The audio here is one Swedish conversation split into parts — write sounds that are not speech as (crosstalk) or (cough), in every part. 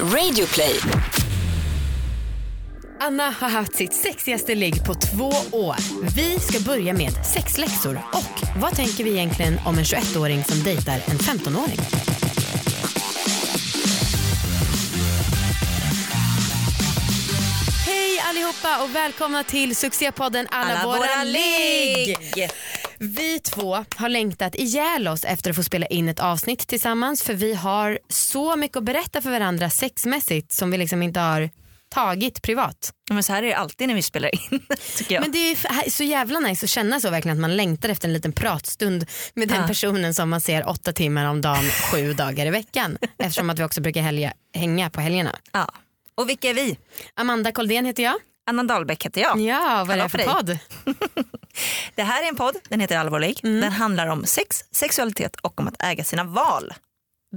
Radioplay. Anna har haft sitt sexigaste ligg på två år. Vi ska börja med sexläxor och vad tänker vi egentligen om en 21-åring som dejtar en 15-åring? Hej allihopa och välkomna till succépodden Alla, Alla våra, våra ligg. ligg. Vi två har längtat ihjäl oss efter att få spela in ett avsnitt tillsammans för vi har så mycket att berätta för varandra sexmässigt som vi liksom inte har tagit privat. Men så här är det alltid när vi spelar in (laughs) tycker jag. Men det är så jävla nice att känna så verkligen att man längtar efter en liten pratstund med den Ja. personen som man ser åtta timmar om dagen (laughs) sju dagar i veckan. Eftersom att vi också brukar helga, hänga på helgerna. ja. Och vilka är vi? Amanda Koldén heter jag. Anna Dahlbäck heter jag. Ja, vad är det för dig. podd? (laughs) Det här är en podd, den heter Allvarlig. Mm. Den handlar om sex, sexualitet och om att äga sina val.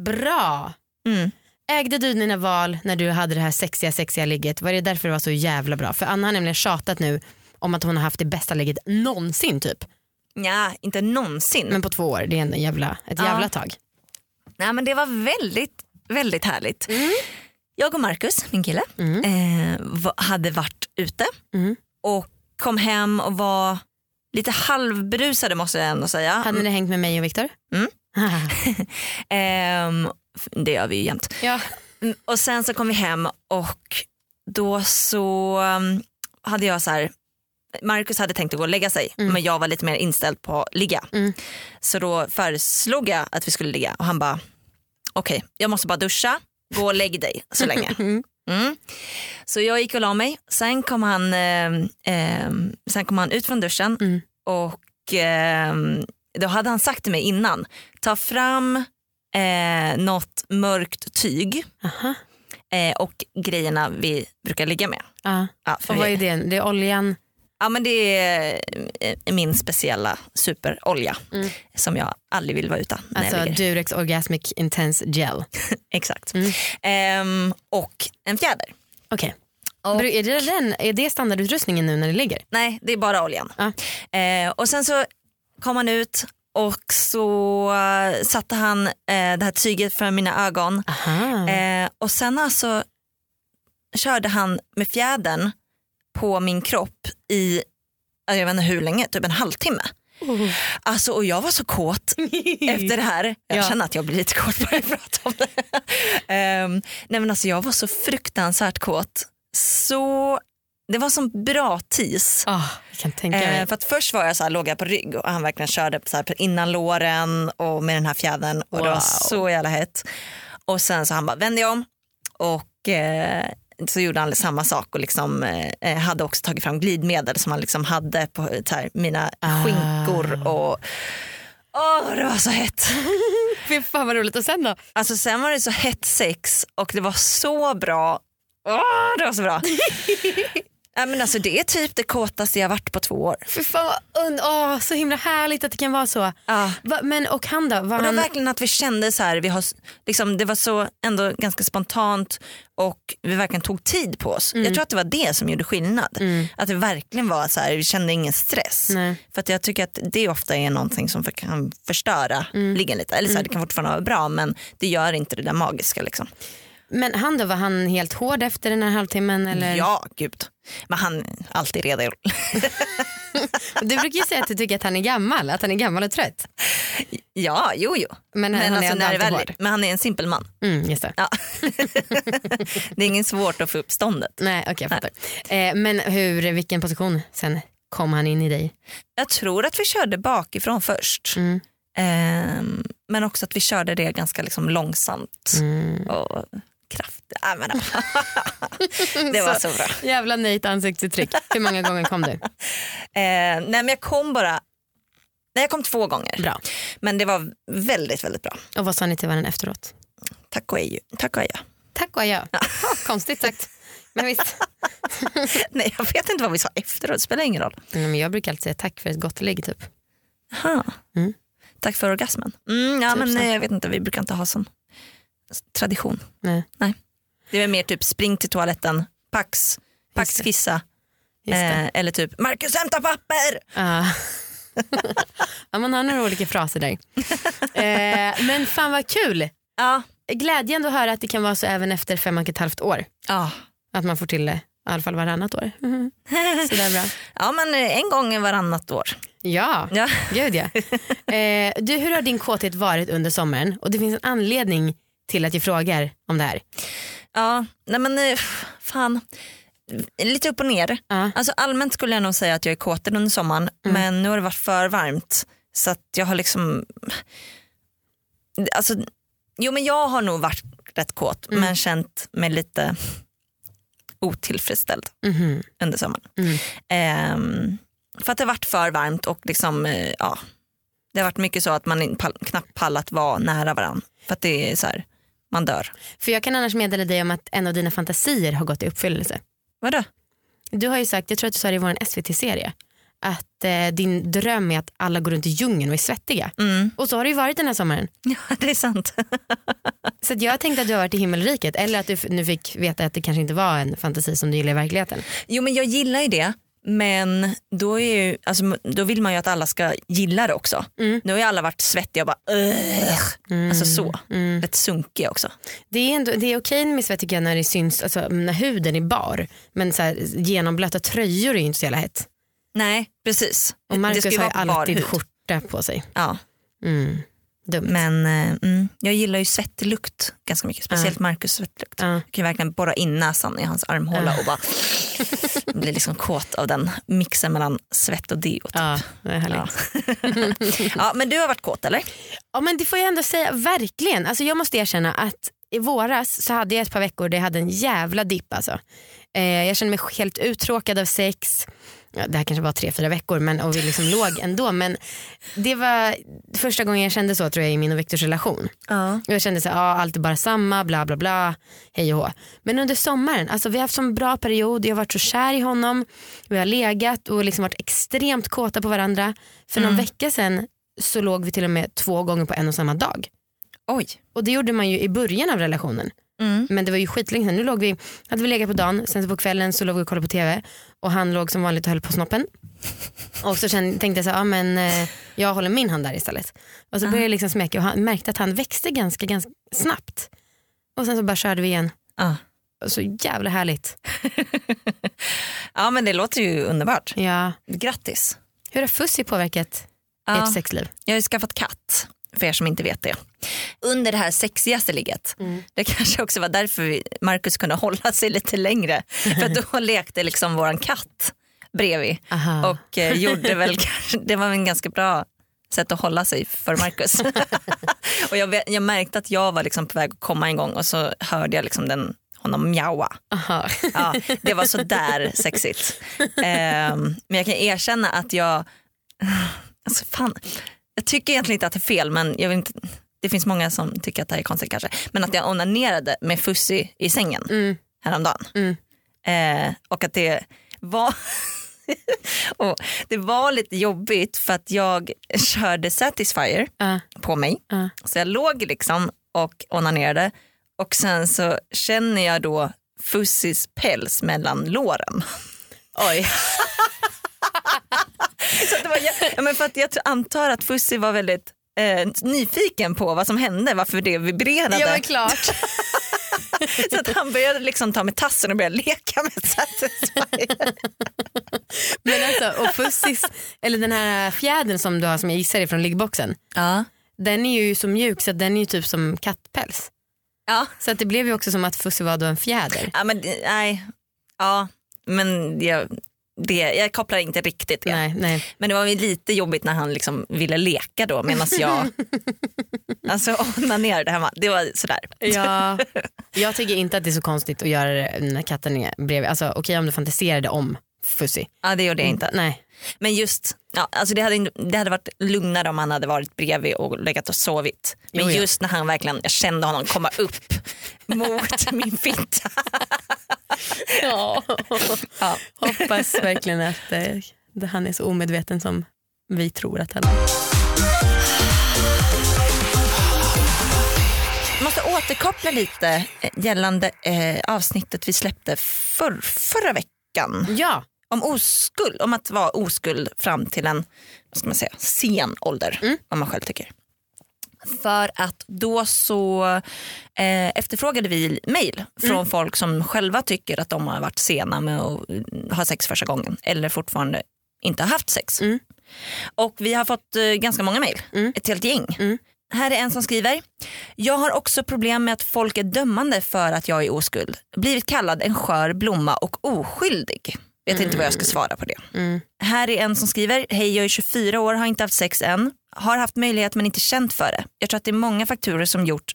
Bra. Mm. Ägde du dina val när du hade det här sexiga sexiga ligget? Var det därför det var så jävla bra? För Anna har nämligen tjatat nu om att hon har haft det bästa ligget någonsin typ. Ja, inte någonsin. Men på två år, det är en jävla, ett Ja. jävla tag. Nej, men det var väldigt, väldigt härligt. Mm. Jag och Marcus, min kille, eh, va- hade varit ute Mm. och kom hem och var lite halvberusade måste jag ändå säga. Hade ni hängt med mig och Viktor? Mm. (laughs) Ehm, det gör vi ju jämt. ja. Mm, Och sen så kom vi hem och då så um, hade jag så här Marcus hade tänkt att gå och lägga sig men jag var lite mer inställd på att ligga. Mm. Så då föreslog jag att vi skulle ligga och han bara okej jag måste bara duscha, gå och lägg dig så länge. (laughs) Mm. Mm. Så jag gick och la mig, sen kom han, ehm, ehm, sen kom han ut från duschen Mm. Och ehm, då hade han sagt till mig innan, ta fram eh, något mörkt tyg Aha. eh, och grejerna vi brukar ligga med. Ja. Ja, för Och vad är det? Det är oljan. ja, men det är eh, min speciella superolja Mm. som jag aldrig vill vara utan Alltså. Durex Orgasmic Intense Gel. (laughs) Exakt. Mm. Ehm, och en fjäder. Okej. Och- Är, det den, är det standardutrustningen nu när det ligger? Nej, det är bara oljan. Ja. Eh, och sen så kom han ut och så eh, satte han eh, det här tyget för mina ögon. Eh, och sen alltså körde han med fjädern på min kropp i, jag vet inte hur länge, typ en halvtimme. Oh. Alltså, och jag var så kåt (laughs) efter det här. Jag Ja. känner att jag blir lite kåt bara jag pratar om det. (laughs) Ehm, nej men alltså, jag var så fruktansvärt kåt. Så det var som bra tis. Ah, jag kan tänka mig. Eh, för att först var jag så här, låg jag på rygg och han verkligen körde så här innan låren och med den här fjädern och det Wow. var så jävla hett. Och sen så han bara vände jag om och eh, så gjorde han samma sak och liksom, eh, hade också tagit fram glidmedel som han liksom hade på här, mina Ah. skinkor och Åh, det var så hett. (laughs) Fy fan vad roligt. Och sen då? Alltså sen var det så hett sex och det var så bra. Åh, det var så bra. (laughs) ja, men alltså, det är typ det kåtaste jag varit på två år. Fy fan Åh, så himla härligt att det kan vara så. Ja. Va, men och han då? Var Och han... verkligen att vi kände så här, vi har, liksom, det var så ändå ganska spontant och vi verkligen tog tid på oss. Mm. Jag tror att det var det som gjorde skillnad. Att det verkligen var så här, vi kände ingen stress. Nej. För att jag tycker att det ofta är någonting som för, kan förstöra Mm. liggen lite. Eller så här, det kan fortfarande vara bra men det gör inte det där magiska. Liksom. Men han då, var han helt hård efter den här halvtimmen? Eller? Ja, gud. Men han är alltid redo. (laughs) Du brukar ju säga att du tycker att han är gammal, att han är gammal och trött. ja, jo jo. Men, han är alltså, ändå när väl, men han är en simpel man. Mm, just det. Ja. (laughs) det är inget svårt att få upp ståndet. Nej, okej jag fattar. Eh, men hur, vilken position sen kom han in i dig? Jag tror att vi körde bakifrån först. Mm. Ehm, men också att vi körde det ganska liksom långsamt Mm. och men, (laughs) det var så bra. (laughs) Jävla nöjt ansiktsuttryck. Hur många gånger kom du? (laughs) Eh, nej men jag kom bara, nej jag kom två gånger. Bra. Men det var väldigt väldigt bra. Och vad sa ni till varandra efteråt? Tack och adjö. Tack och adjö. Tack och adjö. Ja, konstigt sagt. Men visst. Nej jag vet inte vad vi sa efteråt, det spelar ingen roll. Mm, men jag brukar alltid säga tack för ett gott ligg typ. Aha. Mm. Tack för orgasmen. Mm, ja, Typ men så. nej, jag vet inte, vi brukar inte ha sån tradition. Nej, Det är mer typ spring till toaletten, pax, pax kissa. Eh, eller typ Marcus hämta papper. Ja. (laughs) ja, man har några olika fraser där. (laughs) eh, men fan vad kul. Ja, glädjande att höra att det kan vara så även efter fem och ett halvt år. Ja. Att man får till det i alla fall varannat år. Mhm. Så där bra. (laughs) ja men eh, en gång varannat år. Ja, Ja. gud ja. Eh, du, hur har din kåthet varit under sommaren? Och det finns en anledning till att jag frågar om det här. Ja, nej men eh, fan. Lite upp och ner. Ja. Alltså allmänt skulle jag nog säga att jag är kåt under sommaren men nu har det varit för varmt så att jag har liksom alltså, Jo men jag har nog varit rätt kåt men känt mig lite otillfredsställd Mhm. under sommaren. Mm. Ehm, för att det har varit för varmt och liksom, eh, ja, det har varit mycket så att man knappt pallat vara nära varandra. För att det är så här, man dör. För jag kan annars meddela dig om att en av dina fantasier har gått i uppfyllelse. Vadå? Du har ju sagt, jag tror att du sa det i vår SVT-serie, att eh, din dröm är att alla går runt i djungeln och är svettiga. Mm. Och så har det ju varit den här sommaren. (laughs) Ja det är sant. (laughs) Så jag tänkte att du har varit i himmelriket eller att du nu fick veta att det kanske inte var en fantasi som du gillar i verkligheten. Jo men jag gillar ju det men då, är ju, alltså, då vill man ju att alla ska gilla det också. Mm. Nu har ju alla varit svettiga och bara Ugh. Alltså så. Mm. Rätt sunkiga också. Det är, ändå, det är okej med svett tycker jag när det syns, alltså, när huden är bar. Men så här, genomblöta tröjor är ju inte så jävla hett. Nej precis. Och Marcus ska ju har ju alltid skjorta på sig. Ja. Mm. Dumt. Men eh, mm, jag gillar ju svettlukt ganska mycket. Speciellt Marcus svettlukt. Ja. Jag kan verkligen borra in näsan i hans armhåla och bara (laughs) bli liksom kåt av den mixen mellan svett och deo. typ. Ja, det är härligt. Ja. (laughs) ja, men du har varit kåt eller? Ja men det får jag ändå säga, verkligen. Alltså, jag måste erkänna att i våras så hade jag ett par veckor där jag hade en jävla dipp alltså. Eh, jag kände mig helt uttråkad av sex. Ja, det här kanske var tre, fyra veckor men, och vi liksom (laughs) låg ändå. Men det var första gången jag kände så tror jag i min och Viktors relation. Ja. Jag kände så ja, allt är bara samma, bla bla bla, hej och hå. Men under sommaren, alltså vi har haft så en bra period, jag har varit så kär i honom, vi har legat och liksom varit extremt kåta på varandra. För någon vecka sedan så låg vi till och med två gånger på en och samma dag. Oj. Och det gjorde man ju i början av relationen. Mm. Men det var ju skitlänge sedan. Nu låg vi, hade vi legat på dagen, sen på kvällen så låg vi och kollade på TV och han låg som vanligt och höll på snoppen. Och så kände, tänkte jag så här, ja, men eh, jag håller min hand där istället. Och så började jag liksom smeka och han märkte att han växte ganska, ganska snabbt. Och sen så bara körde vi igen. Och Så jävla härligt. (laughs) ja men det låter ju underbart. Ja. Grattis. Hur har Fussi påverkat Ja. ert sexliv? Jag har ju skaffat katt för er som inte vet det. Under det här sexigaste ligget. Det kanske också var därför Marcus kunde hålla sig lite längre. För då (laughs) lekte liksom våran katt bredvid. Aha. Och eh, gjorde väl (laughs) kanske, det var en ganska bra sätt att hålla sig för Marcus. (laughs) och jag, jag märkte att jag var liksom på väg att komma en gång och så hörde jag liksom den, honom mjaua. Ja, det var så där sexigt. Ehm, men jag kan erkänna att jag, alltså fan, jag tycker egentligen inte att det är fel men jag vill inte, det finns många som tycker att det här är konstigt kanske. Men att jag onanerade med Fussi i sängen Mm. häromdagen. Mm. Eh, och att det var (laughs) och det var lite jobbigt för att jag körde Satisfyer Ja. på mig. Ja. Så jag låg liksom och onanerade och sen så känner jag då Fussis päls mellan låren. Oj. (laughs) Så det var, ja, men för att jag antar att Fussi var väldigt eh, nyfiken på vad som hände, varför det vibrerade. Ja men klart. (laughs) Så att han började liksom ta med tassen och började leka med Satisfyer. Men alltså, och Fussis, eller den här fjädern som du har som jag gissar är från liggboxen. Ja. Den är ju så mjuk så den är ju typ som kattpäls. Ja. Så att det blev ju också som att Fussi var då en fjäder. Ja men nej, ja men jag, det, jag kopplar inte riktigt det. Nej, nej. Men det var lite jobbigt när han liksom ville leka då medan jag (laughs) alltså, onanerade hemma. Det var sådär. Ja, (laughs) jag tycker inte att det är så konstigt att göra det när katten är bredvid. Alltså, Okej om du fantiserade om Fussi. Ja det gjorde jag inte. Nej. Men just, ja, alltså det, hade, det hade varit lugnare om han hade varit bredvid och legat och sovit. Men Jo, ja. just när han verkligen, jag kände honom komma upp (laughs) mot min fitta. (laughs) Ja. Ja. Hoppas verkligen att eh, han är så omedveten som vi tror att han är. Jag måste återkoppla lite eh, gällande eh, avsnittet vi släppte för, förra veckan. Ja, Om oskuld, om att vara oskuld fram till en vad ska man säga, sen ålder. Mm. Vad man själv tycker. För att då så eh, efterfrågade vi mail från Mm. folk som själva tycker att de har varit sena med att ha sex första gången eller fortfarande inte har haft sex. Mm. Och vi har fått eh, ganska många mail, Mm. ett helt gäng. Mm. Här är en som skriver. Jag har också problem med att folk är dömande för att jag är oskuld. Blivit kallad en skör blomma och oskyldig. Vet inte vad jag ska svara på det. Mm. Här är en som skriver, hej jag är 24 år, har inte haft sex än. Har haft möjlighet men inte känt för det. Jag tror att det är många faktorer som, gjort,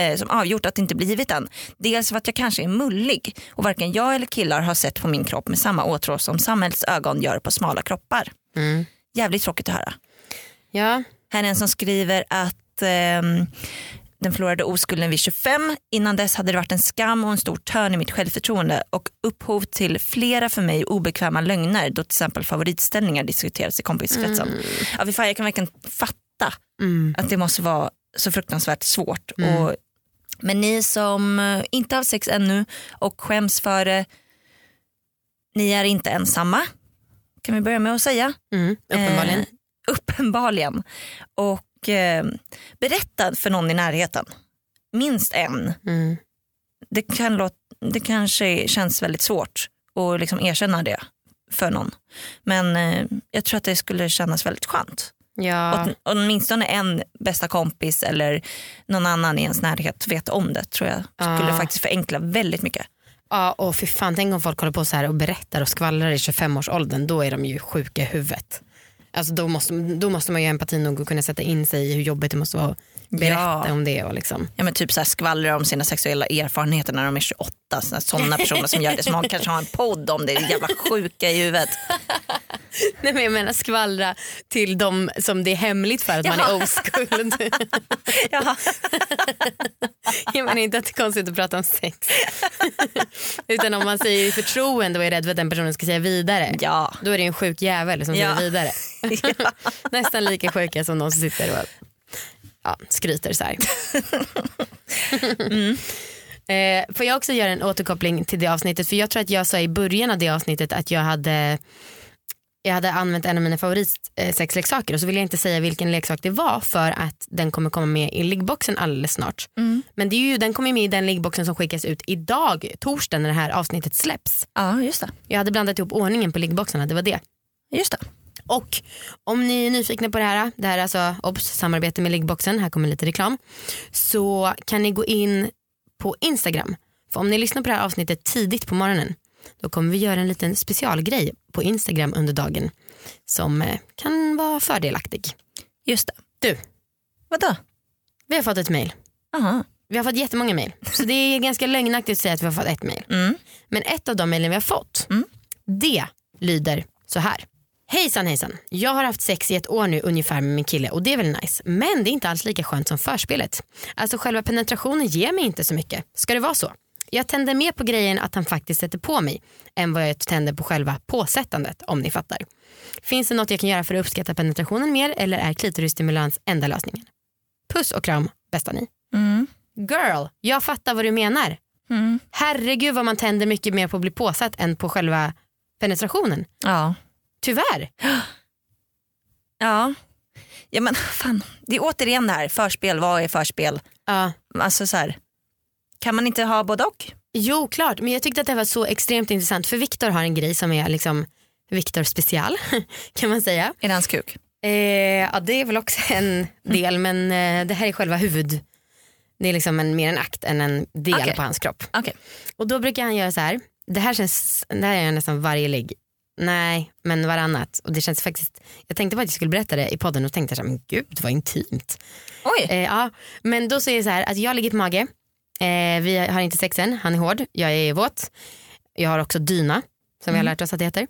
eh, som avgjort att det inte blivit än. Dels för att jag kanske är mullig och varken jag eller killar har sett på min kropp med samma åtrå som samhällets ögon gör på smala kroppar. Mm. Jävligt tråkigt att höra. Ja. Här är en som skriver att ehm, den förlorade oskulden vid 25. Innan dess hade det varit en skam och en stor törn i mitt självförtroende och upphov till flera för mig obekväma lögner då till exempel favoritställningar diskuterades i kompiskretsen. Ja, fy fan, jag kan verkligen fatta Mm. att det måste vara så fruktansvärt svårt. Mm. Och, men ni som eh, inte har sex ännu och skäms för det, ni är inte ensamma. Kan vi börja med att säga. Mm. Uppenbarligen. Eh, uppenbarligen. Och eh, berätta för någon i närheten. Minst en. Mm. Det, kan låta, det kanske känns väldigt svårt att liksom erkänna det för någon. Men eh, jag tror att det skulle kännas väldigt skönt. Ja. Åt, åtminstone en bästa kompis eller någon annan i ens närhet vet om det tror jag skulle Ja. faktiskt förenkla väldigt mycket. Ja, och fy fan, tänk om folk håller på så här och berättar och skvallrar i 25-årsåldern. Då är de ju sjuka i huvudet. Alltså då, måste, då måste man ju ha empati nog och kunna sätta in sig i hur jobbigt det måste vara. att berätta Ja. om det. Och liksom. Ja, men typ så här skvallrar om sina sexuella erfarenheter när de är 28. Sådana personer som gör det. Som kanske har en podd om det. jävla sjuka i huvudet. (laughs) Nej, men jag menar skvallra till de som det är hemligt för att man är oskuld. (laughs) Jaha. jag menar inte att det är konstigt att prata om sex. (laughs) Utan om man säger förtroende och är rädd för att den personen ska säga vidare. Ja. Då är det en sjuk jävel som Ja. säger vidare. ja. Nästan lika sjuka som de som sitter och ja, skryter så här. Eh, får jag också göra en återkoppling till det avsnittet? För jag tror att jag sa i början av det avsnittet att jag hade jag hade använt en av mina favoritsexleksaker och så vill jag inte säga vilken leksak det var för att den kommer komma med i liggboxen alldeles snart. Men det är ju, den kommer med i den liggboxen som skickas ut idag, torsdag när det här avsnittet släpps. ja, just det. Jag hade blandat ihop ordningen på liggboxarna, det var det. Just det. Och om ni är nyfikna på det här, det här är alltså OBS samarbete med liggboxen, här kommer lite reklam. Så kan ni gå in på Instagram. För om ni lyssnar på det här avsnittet tidigt på morgonen då kommer vi göra en liten specialgrej på Instagram under dagen som eh, kan vara fördelaktig. Just det. Du, Vadå? vi har fått ett mail. Aha. Vi har fått jättemånga mail. Så det är ganska lögnaktigt att säga att vi har fått ett mail. Mm. Men ett av de mejlen vi har fått, Mm. det lyder så här. Hejsan hejsan, jag har haft sex i ett år nu ungefär med min kille och det är väl nice. Men det är inte alls lika skönt som förspelet. Alltså själva penetrationen ger mig inte så mycket. Ska det vara så? Jag tänder mer på grejen att han faktiskt sätter på mig än vad jag tänder på själva påsättandet om ni fattar. Finns det något jag kan göra för att uppskatta penetrationen mer eller är klitorisstimulans enda lösningen? Puss och kram, bästa ni. Mm. Girl, jag fattar vad du menar. Mm. Herregud vad man tänder mycket mer på att bli påsatt än på själva penetrationen. Ja. Tyvärr. Ja. ja men fan. Det är återigen det här, förspel, vad är förspel? Ja. Alltså så här. Kan man inte ha både och? Jo klart, men jag tyckte att det var så extremt intressant för Viktor har en grej som är liksom Viktor special (laughs) kan man säga. Är det hans kuk? Eh, ja, det är väl också en del men eh, det här är själva huvud. Det är liksom en, mer en akt än en del Okej. på hans kropp. Okej. Och då brukar han göra så här. Det här, känns, det här gör jag nästan varje ligg. Nej, men varannat. Och det känns faktiskt, jag tänkte på att jag skulle berätta det i podden och tänkte så här, men gud vad intimt. Oj. Eh, ja, men då så är det så här att jag ligger på mage. Eh, vi har inte sex än, han är hård, jag är våt. Jag har också dyna som vi har lärt oss att det heter.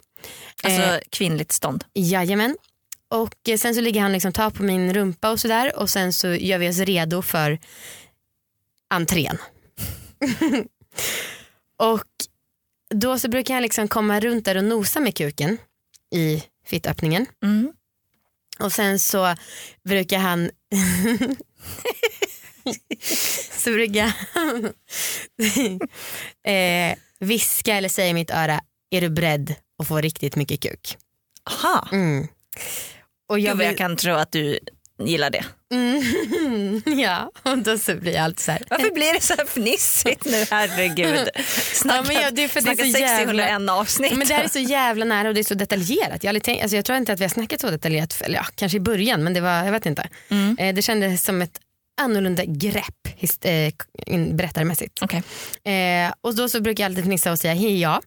Alltså Eh, kvinnligt stånd. Jajamän. Och eh, sen så ligger han liksom tar på min rumpa och sådär och sen så gör vi oss redo för entrén. (laughs) och då så brukar han liksom komma runt där och nosa med kuken i fittöppningen. Mm. Och sen så brukar han (laughs) så brukar han (laughs) eh, viska eller säga i mitt öra, är du beredd att få riktigt mycket kuk? Aha. Mm. Och Jag, jag jag kan tro att du gillar det. Mm, (laughs) ja, och då så blir jag alltid så här. Varför blir det så här fnissigt nu? Herregud. (laughs) Snackat, men ja, det är för det är så jävla- 101 avsnitt. Men det här är så jävla nära och det är så detaljerat. Jag, aldrig tänkt, alltså jag tror inte att vi har snackat så detaljerat, eller ja, kanske i början men det var, jag vet inte. Mm. Eh, det kändes som ett annorlunda grepp his, eh, berättarmässigt. Okej. Eh, och då så brukar jag alltid fnissa och säga hej ja.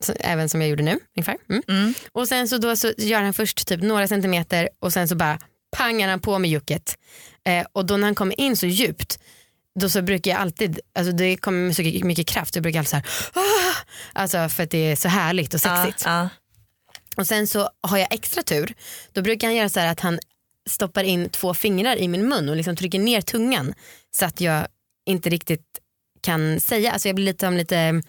Så, även som jag gjorde nu ungefär. Mm. Mm. Och sen så, då så gör han först typ några centimeter och sen så bara pangar han på med jucket. Eh, och då när han kommer in så djupt då så brukar jag alltid, alltså det kommer med så mycket kraft, jag brukar alltid så här, ah! alltså för att det är så härligt och sexigt. Ja, ja. Och sen så har jag extra tur, då brukar han göra så här att han stoppar in två fingrar i min mun och liksom trycker ner tungan så att jag inte riktigt kan säga, alltså jag blir lite om lite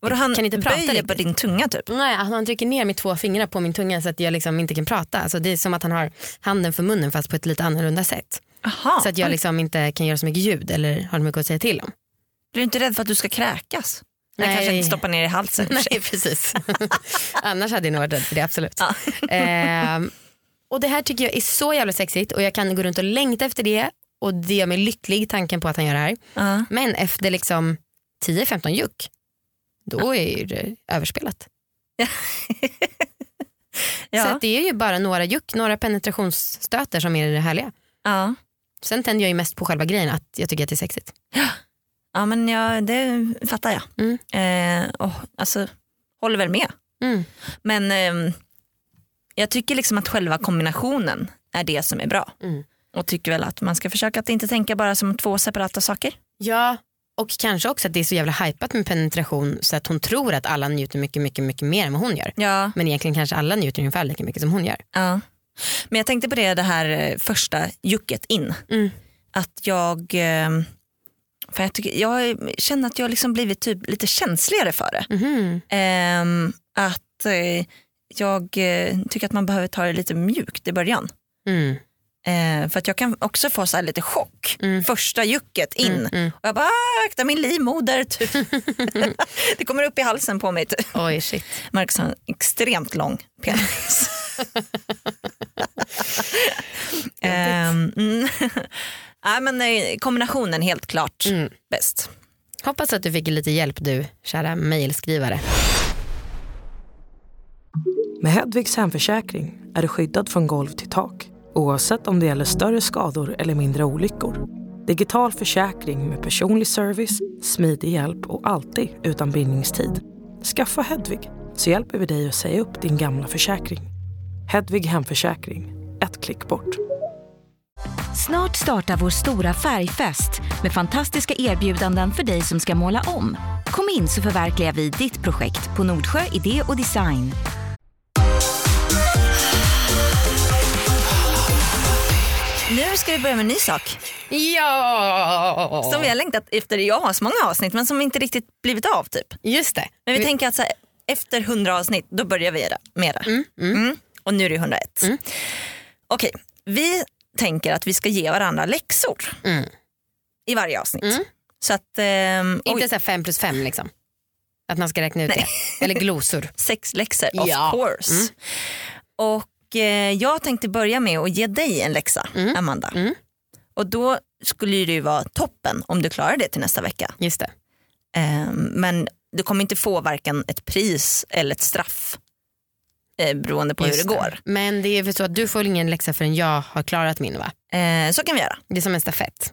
Vadå, han kan inte prata böjer riktigt. på din tunga typ? Nej, alltså han trycker ner med två fingrar på min tunga så att jag liksom inte kan prata. Alltså det är som att han har handen för munnen fast på ett lite annorlunda sätt. Aha. Så att jag liksom inte kan göra så mycket ljud eller har mycket att säga till om. Du är inte rädd för att du ska kräkas? Nej. Nej. kanske inte stoppa ner i halsen. (laughs) Nej precis. (laughs) Annars hade jag nog varit rädd för det absolut. Ja. (laughs) Ehm, och det här tycker jag är så jävla sexigt och jag kan gå runt och längta efter det och det gör mig lycklig tanken på att han gör det här. Ja. Men efter liksom 10-15 juck då är ju det överspelat. (laughs) Så Ja. att det är ju bara några juck, några penetrationsstöter som är det härliga. Ja. Sen tänder jag ju mest på själva grejen att jag tycker att det är sexigt. ja men ja, det fattar jag. Mm. Eh, och, alltså, håller väl med. Mm. Men ehm, jag tycker liksom att själva kombinationen är det som är bra. Mm. Och tycker väl att man ska försöka att inte tänka bara som två separata saker. Ja, och kanske också att det är så jävla hypat med penetration så att hon tror att alla njuter mycket, mycket, mycket mer än vad hon gör. Ja. Men egentligen kanske alla njuter ungefär lika mycket som hon gör. ja. Men jag tänkte på det, det här eh, första jucket in. Mm. Att jag, ehm, för jag, tycker, jag känner att jag liksom blivit typ lite känsligare för det. Ehm, att eh, jag eh, tycker att man behöver ta det lite mjukt i början. Mm. Eh, för att jag kan också få så här lite chock. Mm. Första jucket in. Mm, mm. Och jag bara "Ah, akta min livmoder. Typ. (laughs) det kommer upp i halsen på mig. Typ. Oj shit. Marcus har en extremt lång penis. (laughs) Mm. (laughs) Nej, men eh, kombinationen helt klart Mm. bäst. Hoppas att du fick lite hjälp du kära mejlskrivare. Med Hedvigs hemförsäkring är du skyddad från golv till tak oavsett om det gäller större skador eller mindre olyckor. Digital försäkring med personlig service, smidig hjälp och alltid utan bindningstid. Skaffa Hedvig så hjälper vi dig att säga upp din gamla försäkring. Hedvig hemförsäkring, ett klick bort. Snart startar vår stora färgfest med fantastiska erbjudanden för dig som ska måla om. Kom in så förverkligar vi ditt projekt på Nordsjö Idé och Design. Nu ska vi börja med en ny sak Ja! som vi har längtat efter i asmånga avsnitt men som inte riktigt blivit av. typ. Just det. Men vi, tänker att så här, efter 100 avsnitt då börjar vi göra mera. Mm, mm. Mm. Och nu är det 101. Mm. Okej, vi tänker att vi ska ge varandra läxor Mm. i varje avsnitt. Mm. Så att, ehm, Inte så fem plus fem liksom. Att man ska räkna ut det. Eller glosor. (laughs) sex läxor of Ja. course. Mm. Och eh, jag tänkte börja med att ge dig en läxa Mm. Amanda. Mm. Och då skulle ju det vara toppen om du klarar det till nästa vecka. Just det. Ehm, men du kommer inte få varken ett pris eller ett straff eh, beroende på Just hur det går. Men det är väl så att du får ingen läxa förrän jag har klarat min va? Eh, så kan vi göra. Det är som en stafett.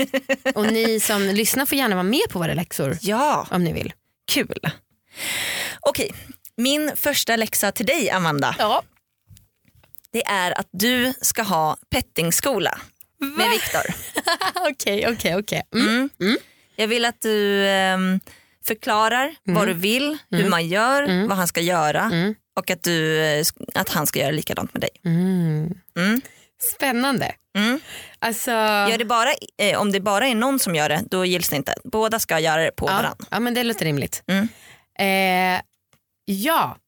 (laughs) Och ni som lyssnar får gärna vara med på våra läxor Ja, om ni vill. kul. Okej, min första läxa till dig Amanda. Ja. Det är att du ska ha pettingskola med Viktor. (laughs) Okej, okej, okej. Mm. Mm. Mm. Jag vill att du ehm, förklarar vad du vill, hur man gör, vad han ska göra och att, du, eh, sk- att han ska göra likadant med dig. Mm. Spännande. Mm. Alltså, Gör det bara, eh, om det bara är någon som gör det, då gills det inte. Båda ska göra det på ja, varandra. ja men det låter rimligt. Mm. Eh, ja,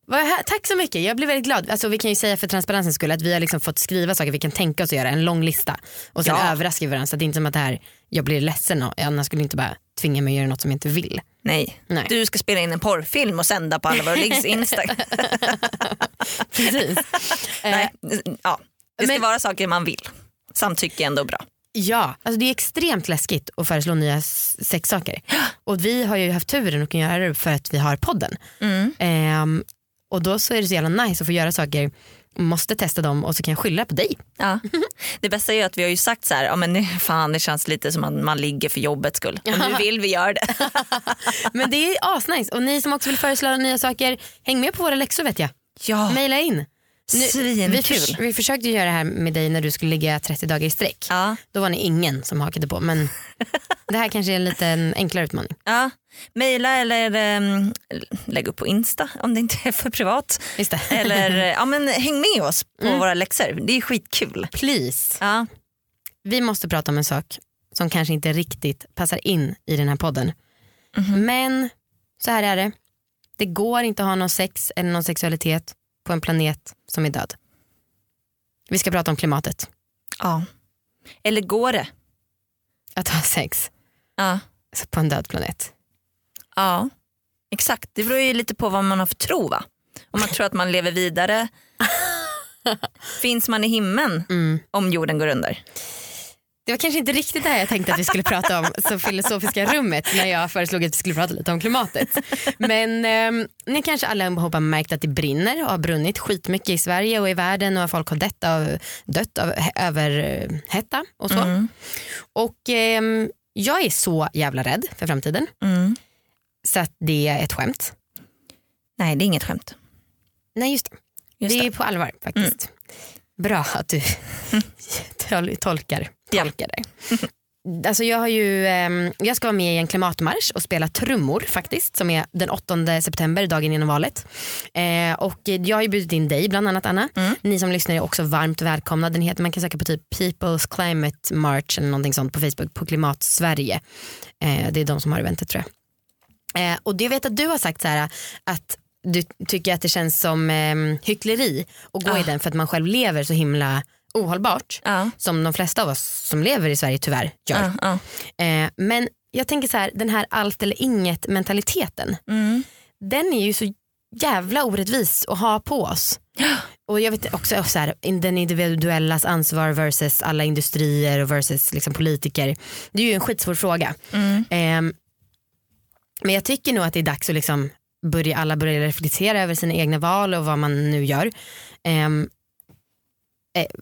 tack så mycket. Jag blir väldigt glad. Alltså, vi kan ju säga för transparensens skull att vi har liksom fått skriva saker vi kan tänka oss att göra, en lång lista. Och sen Ja. överraskar vi varandra så det är inte som att det här, jag blir ledsen och annars skulle inte bara tvinga mig att göra något som jag inte vill. Nej. Nej. Du ska spela in en porrfilm och sända på alla våra liggs (laughs) Insta. Precis. Nej. Ja, det ska men- vara saker man vill. Samtycke är ändå bra. Ja, alltså det är extremt läskigt att föreslå nya sexsaker. (gasps) Och vi har ju haft turen att kunna göra det för att vi har podden. Mm. Ehm, och då så är det så jävla nice att få göra saker, måste testa dem och så kan jag skylla på dig. Ja. (laughs) Det bästa är ju att vi har ju sagt så här, ja, men (laughs) fan, det känns lite som att man ligger för jobbets skull. Och nu vill vi göra det. (laughs) Men det är asnice och ni som också vill föreslå nya saker, häng med på våra läxor vet jag. Ja, Maila in. Nu- vi, svinkul. förs- vi försökte göra det här med dig när du skulle ligga 30 dagar i sträck. Ja. Då var ni ingen som hakade på men (laughs) det här kanske är en lite en enklare utmaning. Ja. Maila eller um, lägg upp på Insta om det inte är för privat. Just det. (laughs) Eller ja, men häng med oss på Mm. våra läxor, det är skitkul. Please. Ja. Vi måste prata om en sak som kanske inte riktigt passar in i den här podden. Mhm. Men så här är det. Det går inte att ha någon sex eller någon sexualitet på en planet som är död. Vi ska prata om klimatet. ja. Eller går det? Att ha sex Ja. på en död planet. ja, exakt. Det beror ju lite på vad man har för tro va? Om man tror att man lever vidare. (laughs) Finns man i himlen Mm. om jorden går under? Det var kanske inte riktigt det här jag tänkte att vi skulle prata om, så filosofiska rummet, när jag föreslog att vi skulle prata lite om klimatet. Men eh, ni kanske allihopa har märkt att det brinner och har brunnit skitmycket i Sverige och i världen och folk har dött av, dött av he- överhetta och så. Mm. Och ehm, jag är så jävla rädd för framtiden Mm. så att det är ett skämt. Nej det är inget skämt. Nej just det, Just det det. är på allvar faktiskt. Bra att du (laughs) tol- tolkar, Tolkar det. (laughs) Alltså jag, har ju, ehm, jag ska vara med i en klimatmarsch och spela trummor faktiskt som är den 8 september, dagen innan valet. Eh, och jag har ju bjudit in dig bland annat Anna. Ni som lyssnar är också varmt välkomna. Den heter, man kan söka på typ People's Climate March eller någonting sånt på Facebook på Klimat Sverige. Eh, det är de som har eventet tror jag. Eh, och det jag vet att du har sagt så här att du tycker att det känns som eh, hyckleri att gå i den för att man själv lever så himla ohållbart. Ja. Som de flesta av oss som lever i Sverige tyvärr gör. Ja. Eh, men jag tänker så här, den här allt eller inget mentaliteten. Mm. Den är ju så jävla orättvis att ha på oss. (gasps) Och jag vet också så här, den individuellas ansvar versus alla industrier och versus liksom politiker. Det är ju en skitsvår fråga. Mm. Ehm, men jag tycker nog att det är dags att liksom börja, alla börja reflektera över sina egna val och vad man nu gör. Eh,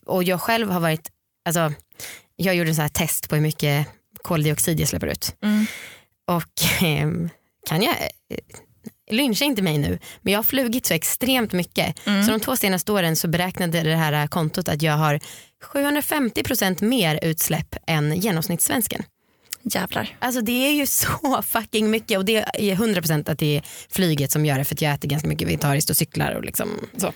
och jag själv har varit, alltså, jag gjorde en så här test på hur mycket koldioxid jag släpper ut. Mm. Och ehm, kan jag, eh, lyncha inte mig nu, men jag har flugit så extremt mycket. Så de två senaste åren så beräknade det här kontot att jag har 750% mer utsläpp än genomsnittssvensken. Jävlar. Alltså det är ju (laughs) så fucking mycket och det är 100% att det är flyget som gör det för att jag äter ganska mycket vegetariskt och cyklar och liksom så.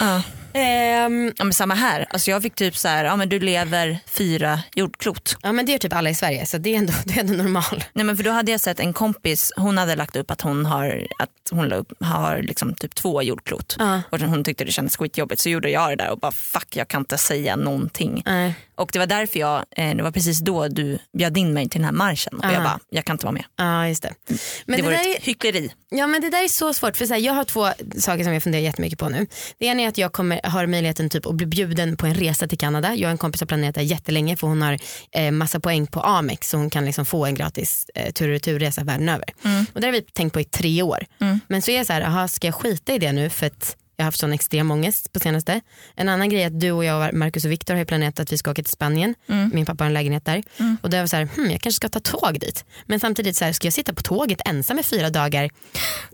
Ja. Ehm, Ja, men samma här. Alltså, jag fick typ så här, ja, men du lever fyra jordklot. ja men det gör typ alla i Sverige så det är ändå, det är ändå normal. Nej, men för då hade jag sett en kompis, hon hade lagt upp att hon har, att hon upp, har liksom typ två jordklot. Ja. Och hon tyckte det kändes skitjobbigt så gjorde jag det där och bara fuck jag kan inte säga någonting. Nej. Och det var därför jag, eh, det var precis då du bjöd in mig till den här marschen och jag Aha. bara, jag kan inte vara med. Ja just det. Men det, det, var ett är, hyckleri. ja, men det där är så svårt för så här, jag har två saker som jag funderar jättemycket på nu. Det ena är att jag kommer, har möjligheten typ att bli bjuden på en resa till Kanada. Jag och en kompis har planerat det jättelänge för hon har eh, massa poäng på Amex så hon kan liksom få en gratis eh, tur och returresa världen över. Och det har vi tänkt på i tre år. Men så är jag så här, aha, ska jag skita i det nu för att jag har haft sån extrem ångest på senaste. En annan grej är att du och jag, Marcus och Viktor har planerat att vi ska åka till Spanien. Min pappa har en lägenhet där. Och då var så här, hmm, jag kanske ska ta tåg dit. Men samtidigt så här, ska jag sitta på tåget ensam i fyra dagar?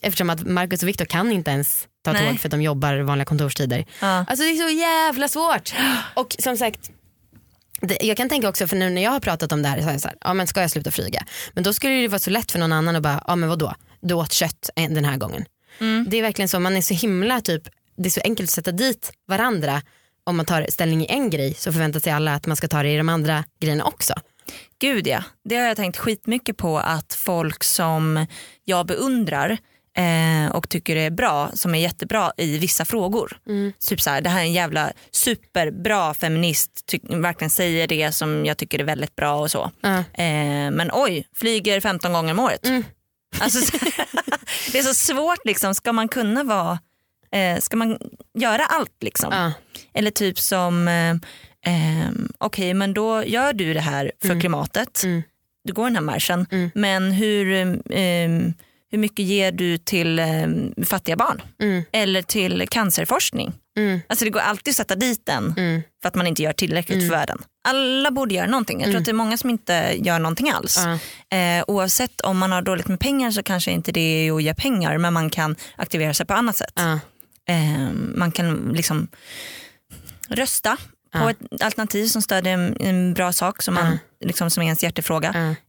Eftersom att Marcus och Viktor kan inte ens ta Nej. tåg för att de jobbar vanliga kontorstider. Ja. Alltså det är så jävla svårt. Och som sagt det, jag kan tänka också för nu när jag har pratat om det här, så är jag så här ja, men ska jag sluta flyga? Men då skulle det vara så lätt för någon annan att bara, ja men vadå, du åt kött en- den här gången. Det är verkligen så, man är så himla typ, det är så enkelt att sätta dit varandra om man tar ställning i en grej så förväntar sig alla att man ska ta det i de andra grejerna också. Gud ja, det har jag tänkt skitmycket på att folk som jag beundrar eh, och tycker är bra, som är jättebra i vissa frågor. Typ så här, det här är en jävla superbra feminist, ty- verkligen säger det som jag tycker är väldigt bra och så. Ja. Eh, men oj, flyger 15 gånger om året. Alltså, så- (laughs) det är så svårt liksom, ska man kunna vara, eh, ska man göra allt liksom? Eller typ som, eh, ehm, okej men då gör du det här för klimatet. Mm. Du går den här marschen. Mm. Men hur, ehm, hur mycket ger du till ehm, fattiga barn? Mm. Eller till cancerforskning? Mm. Alltså det går alltid att sätta dit den Mm. för att man inte gör tillräckligt för världen. Alla borde göra någonting. Jag tror att det är många som inte gör någonting alls. Ja. Eh, oavsett om man har dåligt med pengar så kanske inte det är att ge pengar men man kan aktivera sig på annat sätt. Ja. Eh, man kan liksom rösta på ett alternativ som stödjer en, en bra sak som, man, liksom, som är ens hjärtefråga.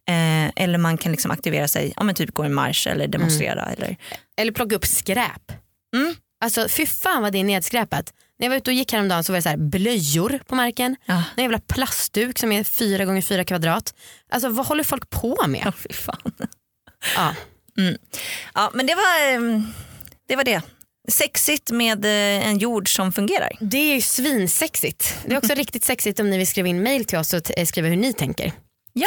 Eh, eller man kan liksom aktivera sig, ja, men typ gå en marsch eller demonstrera. Eller, Eller plocka upp skräp. Mm. Alltså fy fan vad det är nedskräpat. När jag var ute och gick häromdagen så var det så här blöjor på marken. ja. En jävla plastduk som är fyra gånger fyra kvadrat. Alltså vad håller folk på med? Ja, fy fan. Ja. Ja, men det var, eh, det var det. Sexigt med eh, en jord som fungerar. Det är ju svinsexigt. Det är också (laughs) riktigt sexigt om ni vill skriva in mail till oss och eh, skriva hur ni tänker.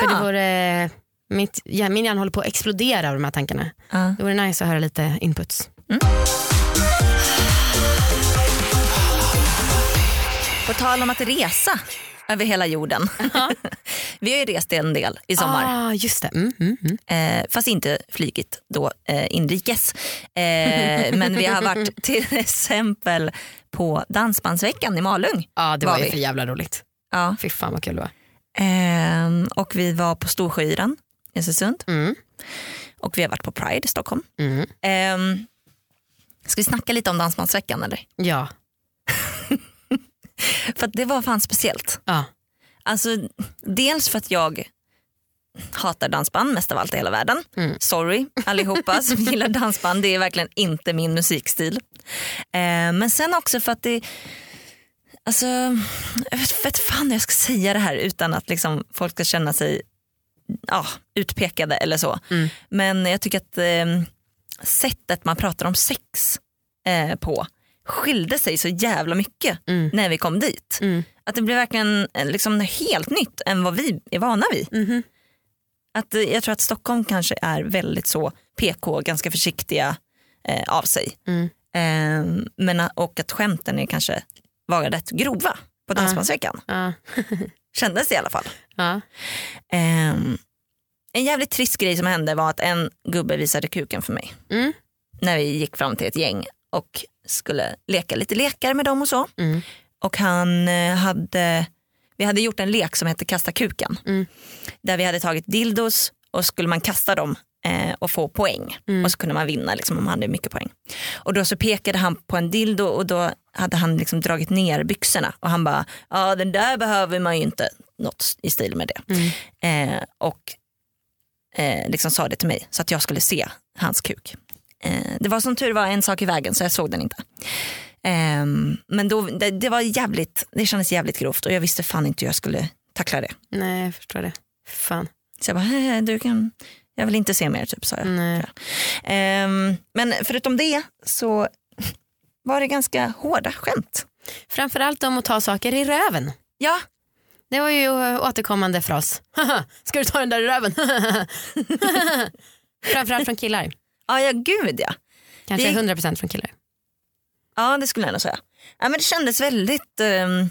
För det vore, mitt, ja, min hjärna håller på att explodera av de här tankarna. Ja. Det vore nice att höra lite inputs. På tal om att resa över hela jorden. (laughs) Vi har ju rest en del i sommar. Ah, just det. Mm, mm, mm. Eh, fast inte flygit då eh, inrikes. Eh, men vi har varit (laughs) till exempel på Dansbandsveckan i Malung. Ja, det Var var, ju för jävla roligt. Ja. Fy fan vad kul det var. Eh, och vi var på Storsjöyran i Östersund. Mm. Och vi har varit på Pride i Stockholm. Mm. Eh, ska vi snacka lite om Dansbandsveckan eller? Ja. För att det var fan speciellt. ja. Alltså, dels för att jag hatar dansband mest av allt i hela världen. Mm. Sorry allihopa (laughs) som gillar dansband, det är verkligen inte min musikstil. Eh, men sen också för att det, alltså, jag vet, vet fan hur jag ska säga det här utan att liksom folk ska känna sig ja, utpekade eller så. Mm. Men jag tycker att eh, sättet man pratar om sex eh, på skilde sig så jävla mycket Mm. när vi kom dit. Mm. Att det blev verkligen eh, liksom helt nytt än vad vi är vana vid. Mhm. Att, eh, jag tror att Stockholm kanske är väldigt så PK, ganska försiktiga eh, av sig. Mm. Eh, men, och att skämten är kanske var rätt grova på Dansbandsveckan. Ja. (laughs) Kändes det i alla fall. Ja. Ehm, en jävligt trist grej som hände var att en gubbe visade kuken för mig. Mm. När vi gick fram till ett gäng och skulle leka lite lekar med dem och så. Mm. Och han eh, hade, vi hade gjort en lek som hette kasta kuken. Mm. Där vi hade tagit dildos och skulle man kasta dem eh, och få poäng. Mm. Och så kunde man vinna liksom, om man hade mycket poäng. Och då så pekade han på en dildo och då hade han liksom dragit ner byxorna. Och han bara, ja den där behöver man ju inte. Något i stil med det. Mm. Eh, och eh, liksom sa det till mig så att jag skulle se hans kuk. Eh, det var som tur var en sak i vägen så jag såg den inte. Ehm, men då, det, det var jävligt, det kändes jävligt grovt och jag visste fan inte hur jag skulle tackla det. Nej jag förstår det. Fan. Så jag bara, "Eh, du kan, jag vill inte se mer typ sa jag. Nej. Ehm, men förutom det så (laughs) var det ganska hårda skämt. Framförallt om att ta saker i röven. Ja, Det var ju återkommande för oss. (laughs) Ska du ta den där i röven? (laughs) Framförallt från killar. Ja, ja gud ja. Kanske Det- 100% från killar. Ja det skulle jag nog säga. Ja, men det kändes väldigt um,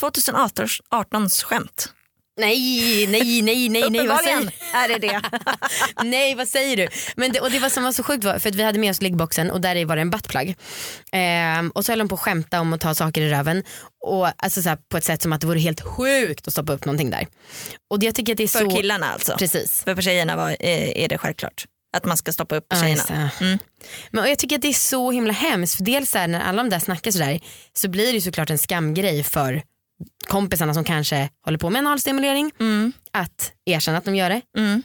2018 skämt. Nej, nej, nej, nej, nej, vad säger är det det. (laughs) Nej vad säger du? Men det, och det var som var så sjukt var, för att vi hade med oss liggboxen och där var det en buttplug. Ehm, och så höll de på att skämta om att ta saker i röven. Och, alltså, så här, på ett sätt som att det vore helt sjukt att stoppa upp någonting där. Och det, jag tycker att det är För så... killarna alltså. Precis. För på tjejerna var, är, är det självklart. Att man ska stoppa upp Ja, tjejerna. Mm. Men, och jag tycker att det är så himla hemskt. För dels så här, när alla de där snackar sådär så blir det såklart en skamgrej för kompisarna som kanske håller på med analstimulering Mm. att erkänna att de gör det. Mm.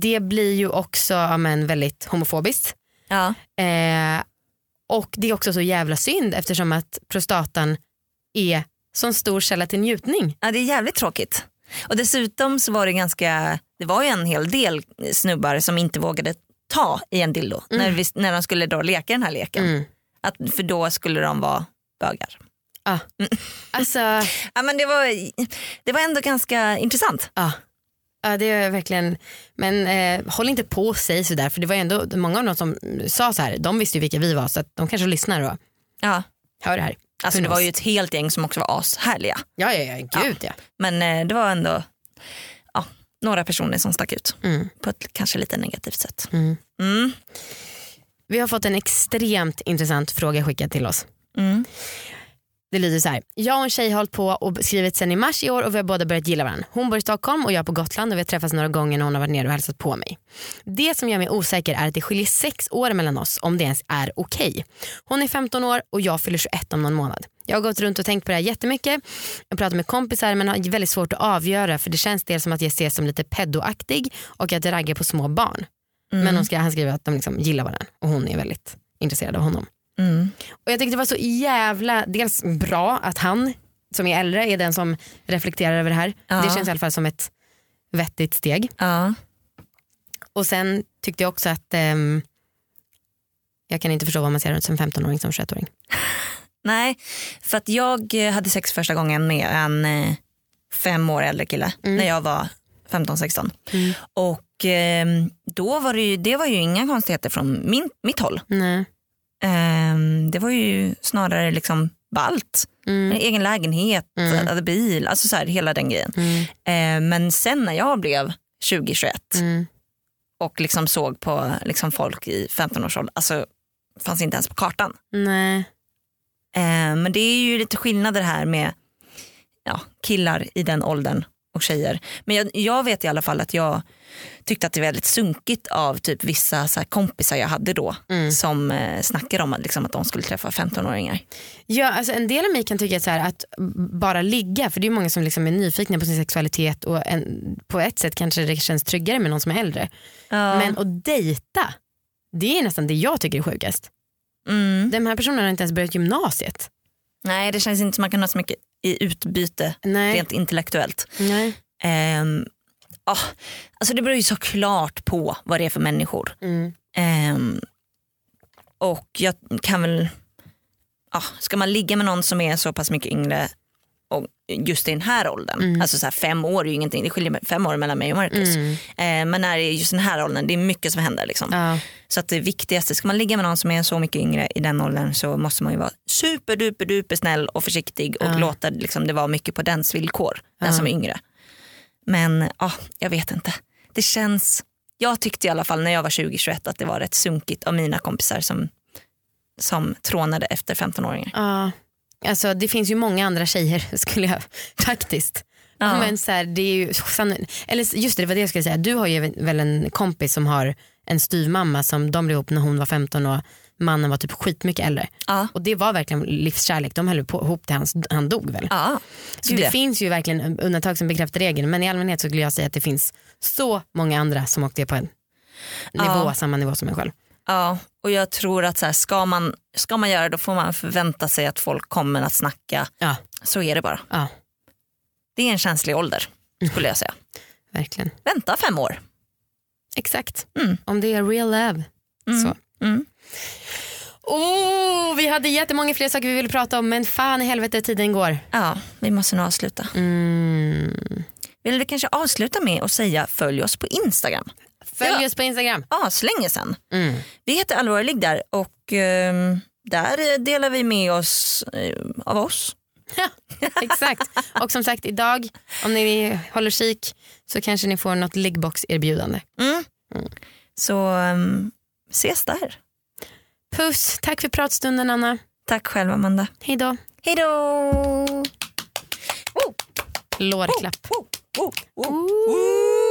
Det blir ju också ja, men, väldigt homofobiskt. Ja. Eh, och det är också så jävla synd eftersom att prostatan är sån stor källa till njutning. ja, det är jävligt tråkigt. Och dessutom så var det ganska, det var ju en hel del snubbar som inte vågade ta i en dildo när, vi, när de skulle då leka den här leken. Mm. Att, för då skulle de vara bögar. Ah. Alltså, (laughs) Ja, men det, var, det var ändå ganska intressant. ja. Ja, det är verkligen, men eh, håll inte på och säg sådär för det var ändå många av dem som sa så här, de visste ju vilka vi var så att de kanske lyssnar och Ja. hör det här. Alltså det var ju ett helt gäng som också var ashärliga. Ja, ja, ja, gud ja. Men eh, det var ändå ja, några personer som stack ut Mm. på ett kanske lite negativt sätt. Mm. Mm. Vi har fått en extremt intressant fråga skickad till oss. Mm. Det lyder så här. Jag och en tjej har hållit på och skrivit sen i mars i år och vi har båda börjat gilla varandra. Hon bor i Stockholm och jag på Gotland och vi har träffats några gånger när hon har varit nere och hälsat på mig. Det som gör mig osäker är att det skiljer sex år mellan oss om det ens är okej. Hon är 15 år och jag fyller 21 om någon månad. Jag har gått runt och tänkt på det här jättemycket. Jag pratar med kompisar men har väldigt svårt att avgöra för det känns dels som att jag ses som lite pedoaktig och att jag raggar på små barn. Men hon skri- han skriver att de liksom gillar varandra och hon är väldigt intresserad av honom. Mm. Och jag tyckte det var så jävla dels bra att han som är äldre är den som reflekterar över det här. Ja. Det känns i alla fall som ett vettigt steg. Ja. Och sen tyckte jag också att ehm, jag kan inte förstå vad man ser ut som 15-åring som 21-åring. (laughs) Nej, för att jag hade sex första gången med en eh, fem år äldre kille när jag var 15-16. Mm. Och ehm, då var det, ju, det var ju inga konstigheter från min, mitt håll. Nej. Ehm, det var ju snarare liksom ballt. Mm. Egen lägenhet, Mm. hade bil, alltså så här, hela den grejen. Mm. Ehm, men sen när jag blev 20-21 Mm. och liksom såg på liksom folk i 15-årsåldern, alltså fanns inte ens på kartan. Nej. Eh, men det är ju lite skillnader här med ja, killar i den åldern och tjejer. Men jag, jag vet i alla fall att jag tyckte att det var väldigt sunkigt av typ vissa så kompisar jag hade då Mm. som eh, snackade om att, liksom, att de skulle träffa 15-åringar. Ja, alltså en del av mig kan tycka att, så här, att bara ligga, för det är många som liksom är nyfikna på sin sexualitet och en, på ett sätt kanske det känns tryggare med någon som är äldre. Men att dejta, det är nästan det jag tycker är sjukast. Mm. De här personerna har inte ens börjat gymnasiet. Nej det känns inte som man kan ha så mycket i utbyte Nej. rent intellektuellt. Nej. Ehm, ah, alltså det beror ju såklart på vad det är för människor. Mm. Ehm, och jag kan väl, ja, ska man ligga med någon som är så pass mycket yngre just i den här åldern, Mm. alltså så här fem år är ju ingenting, det skiljer fem år mellan mig och Marcus. Mm. Ehm, men när det är just den här åldern, det är mycket som händer. Liksom. Ja. Så att det viktigaste, ska man ligga med någon som är så mycket yngre i den åldern så måste man ju vara superduper duper snäll och försiktig och Ja. låta liksom, det vara mycket på dens villkor, den Ja. som är yngre. Men ja, jag vet inte. Det känns, jag tyckte i alla fall när jag var 20-21 att det var rätt sunkigt av mina kompisar som, som trånade efter 15-åringar. Alltså, det finns ju många andra tjejer (laughs) skulle jag faktiskt. Ja. Men så här, det är ju, eller just det, det var det jag skulle säga. Du har ju väl en kompis som har en styvmamma som de blev ihop när hon var 15 och mannen var typ skitmycket äldre. Ja. Och det var verkligen livskärlek. De höll på ihop till hans, han dog väl. Ja, Så det ja. finns ju verkligen undantag som bekräftar regeln men i allmänhet så skulle jag säga att det finns så många andra som åkte på en nivå, samma nivå som en själv. ja, och jag tror att så här, ska, man, ska man göra då får man förvänta sig att folk kommer att snacka. Ja, Så är det bara. ja Det är en känslig ålder skulle jag säga. (laughs) verkligen. Vänta fem år. Exakt. Mm. Om det är real love. Mm. Så. Mm. Oh, vi hade jättemånga fler saker vi ville prata om men fan i helvete tiden går. Ja, vi måste nog avsluta. Mm. Vill vi kanske avsluta med att säga följ oss på Instagram? Följ Ja. oss på Instagram. Ja, så länge sedan. Mm. Vi heter Allvarlig där och ehm, där eh, delar vi med oss eh, av oss. Ja, (laughs) exakt. Och som sagt idag om ni håller kik så kanske ni får något liggbox-erbjudande. Mm. Så um, ses där. Puss, tack för pratstunden Anna. Tack själv Amanda. Hej då. Hej då! Lårklapp. Oh, oh, oh, oh.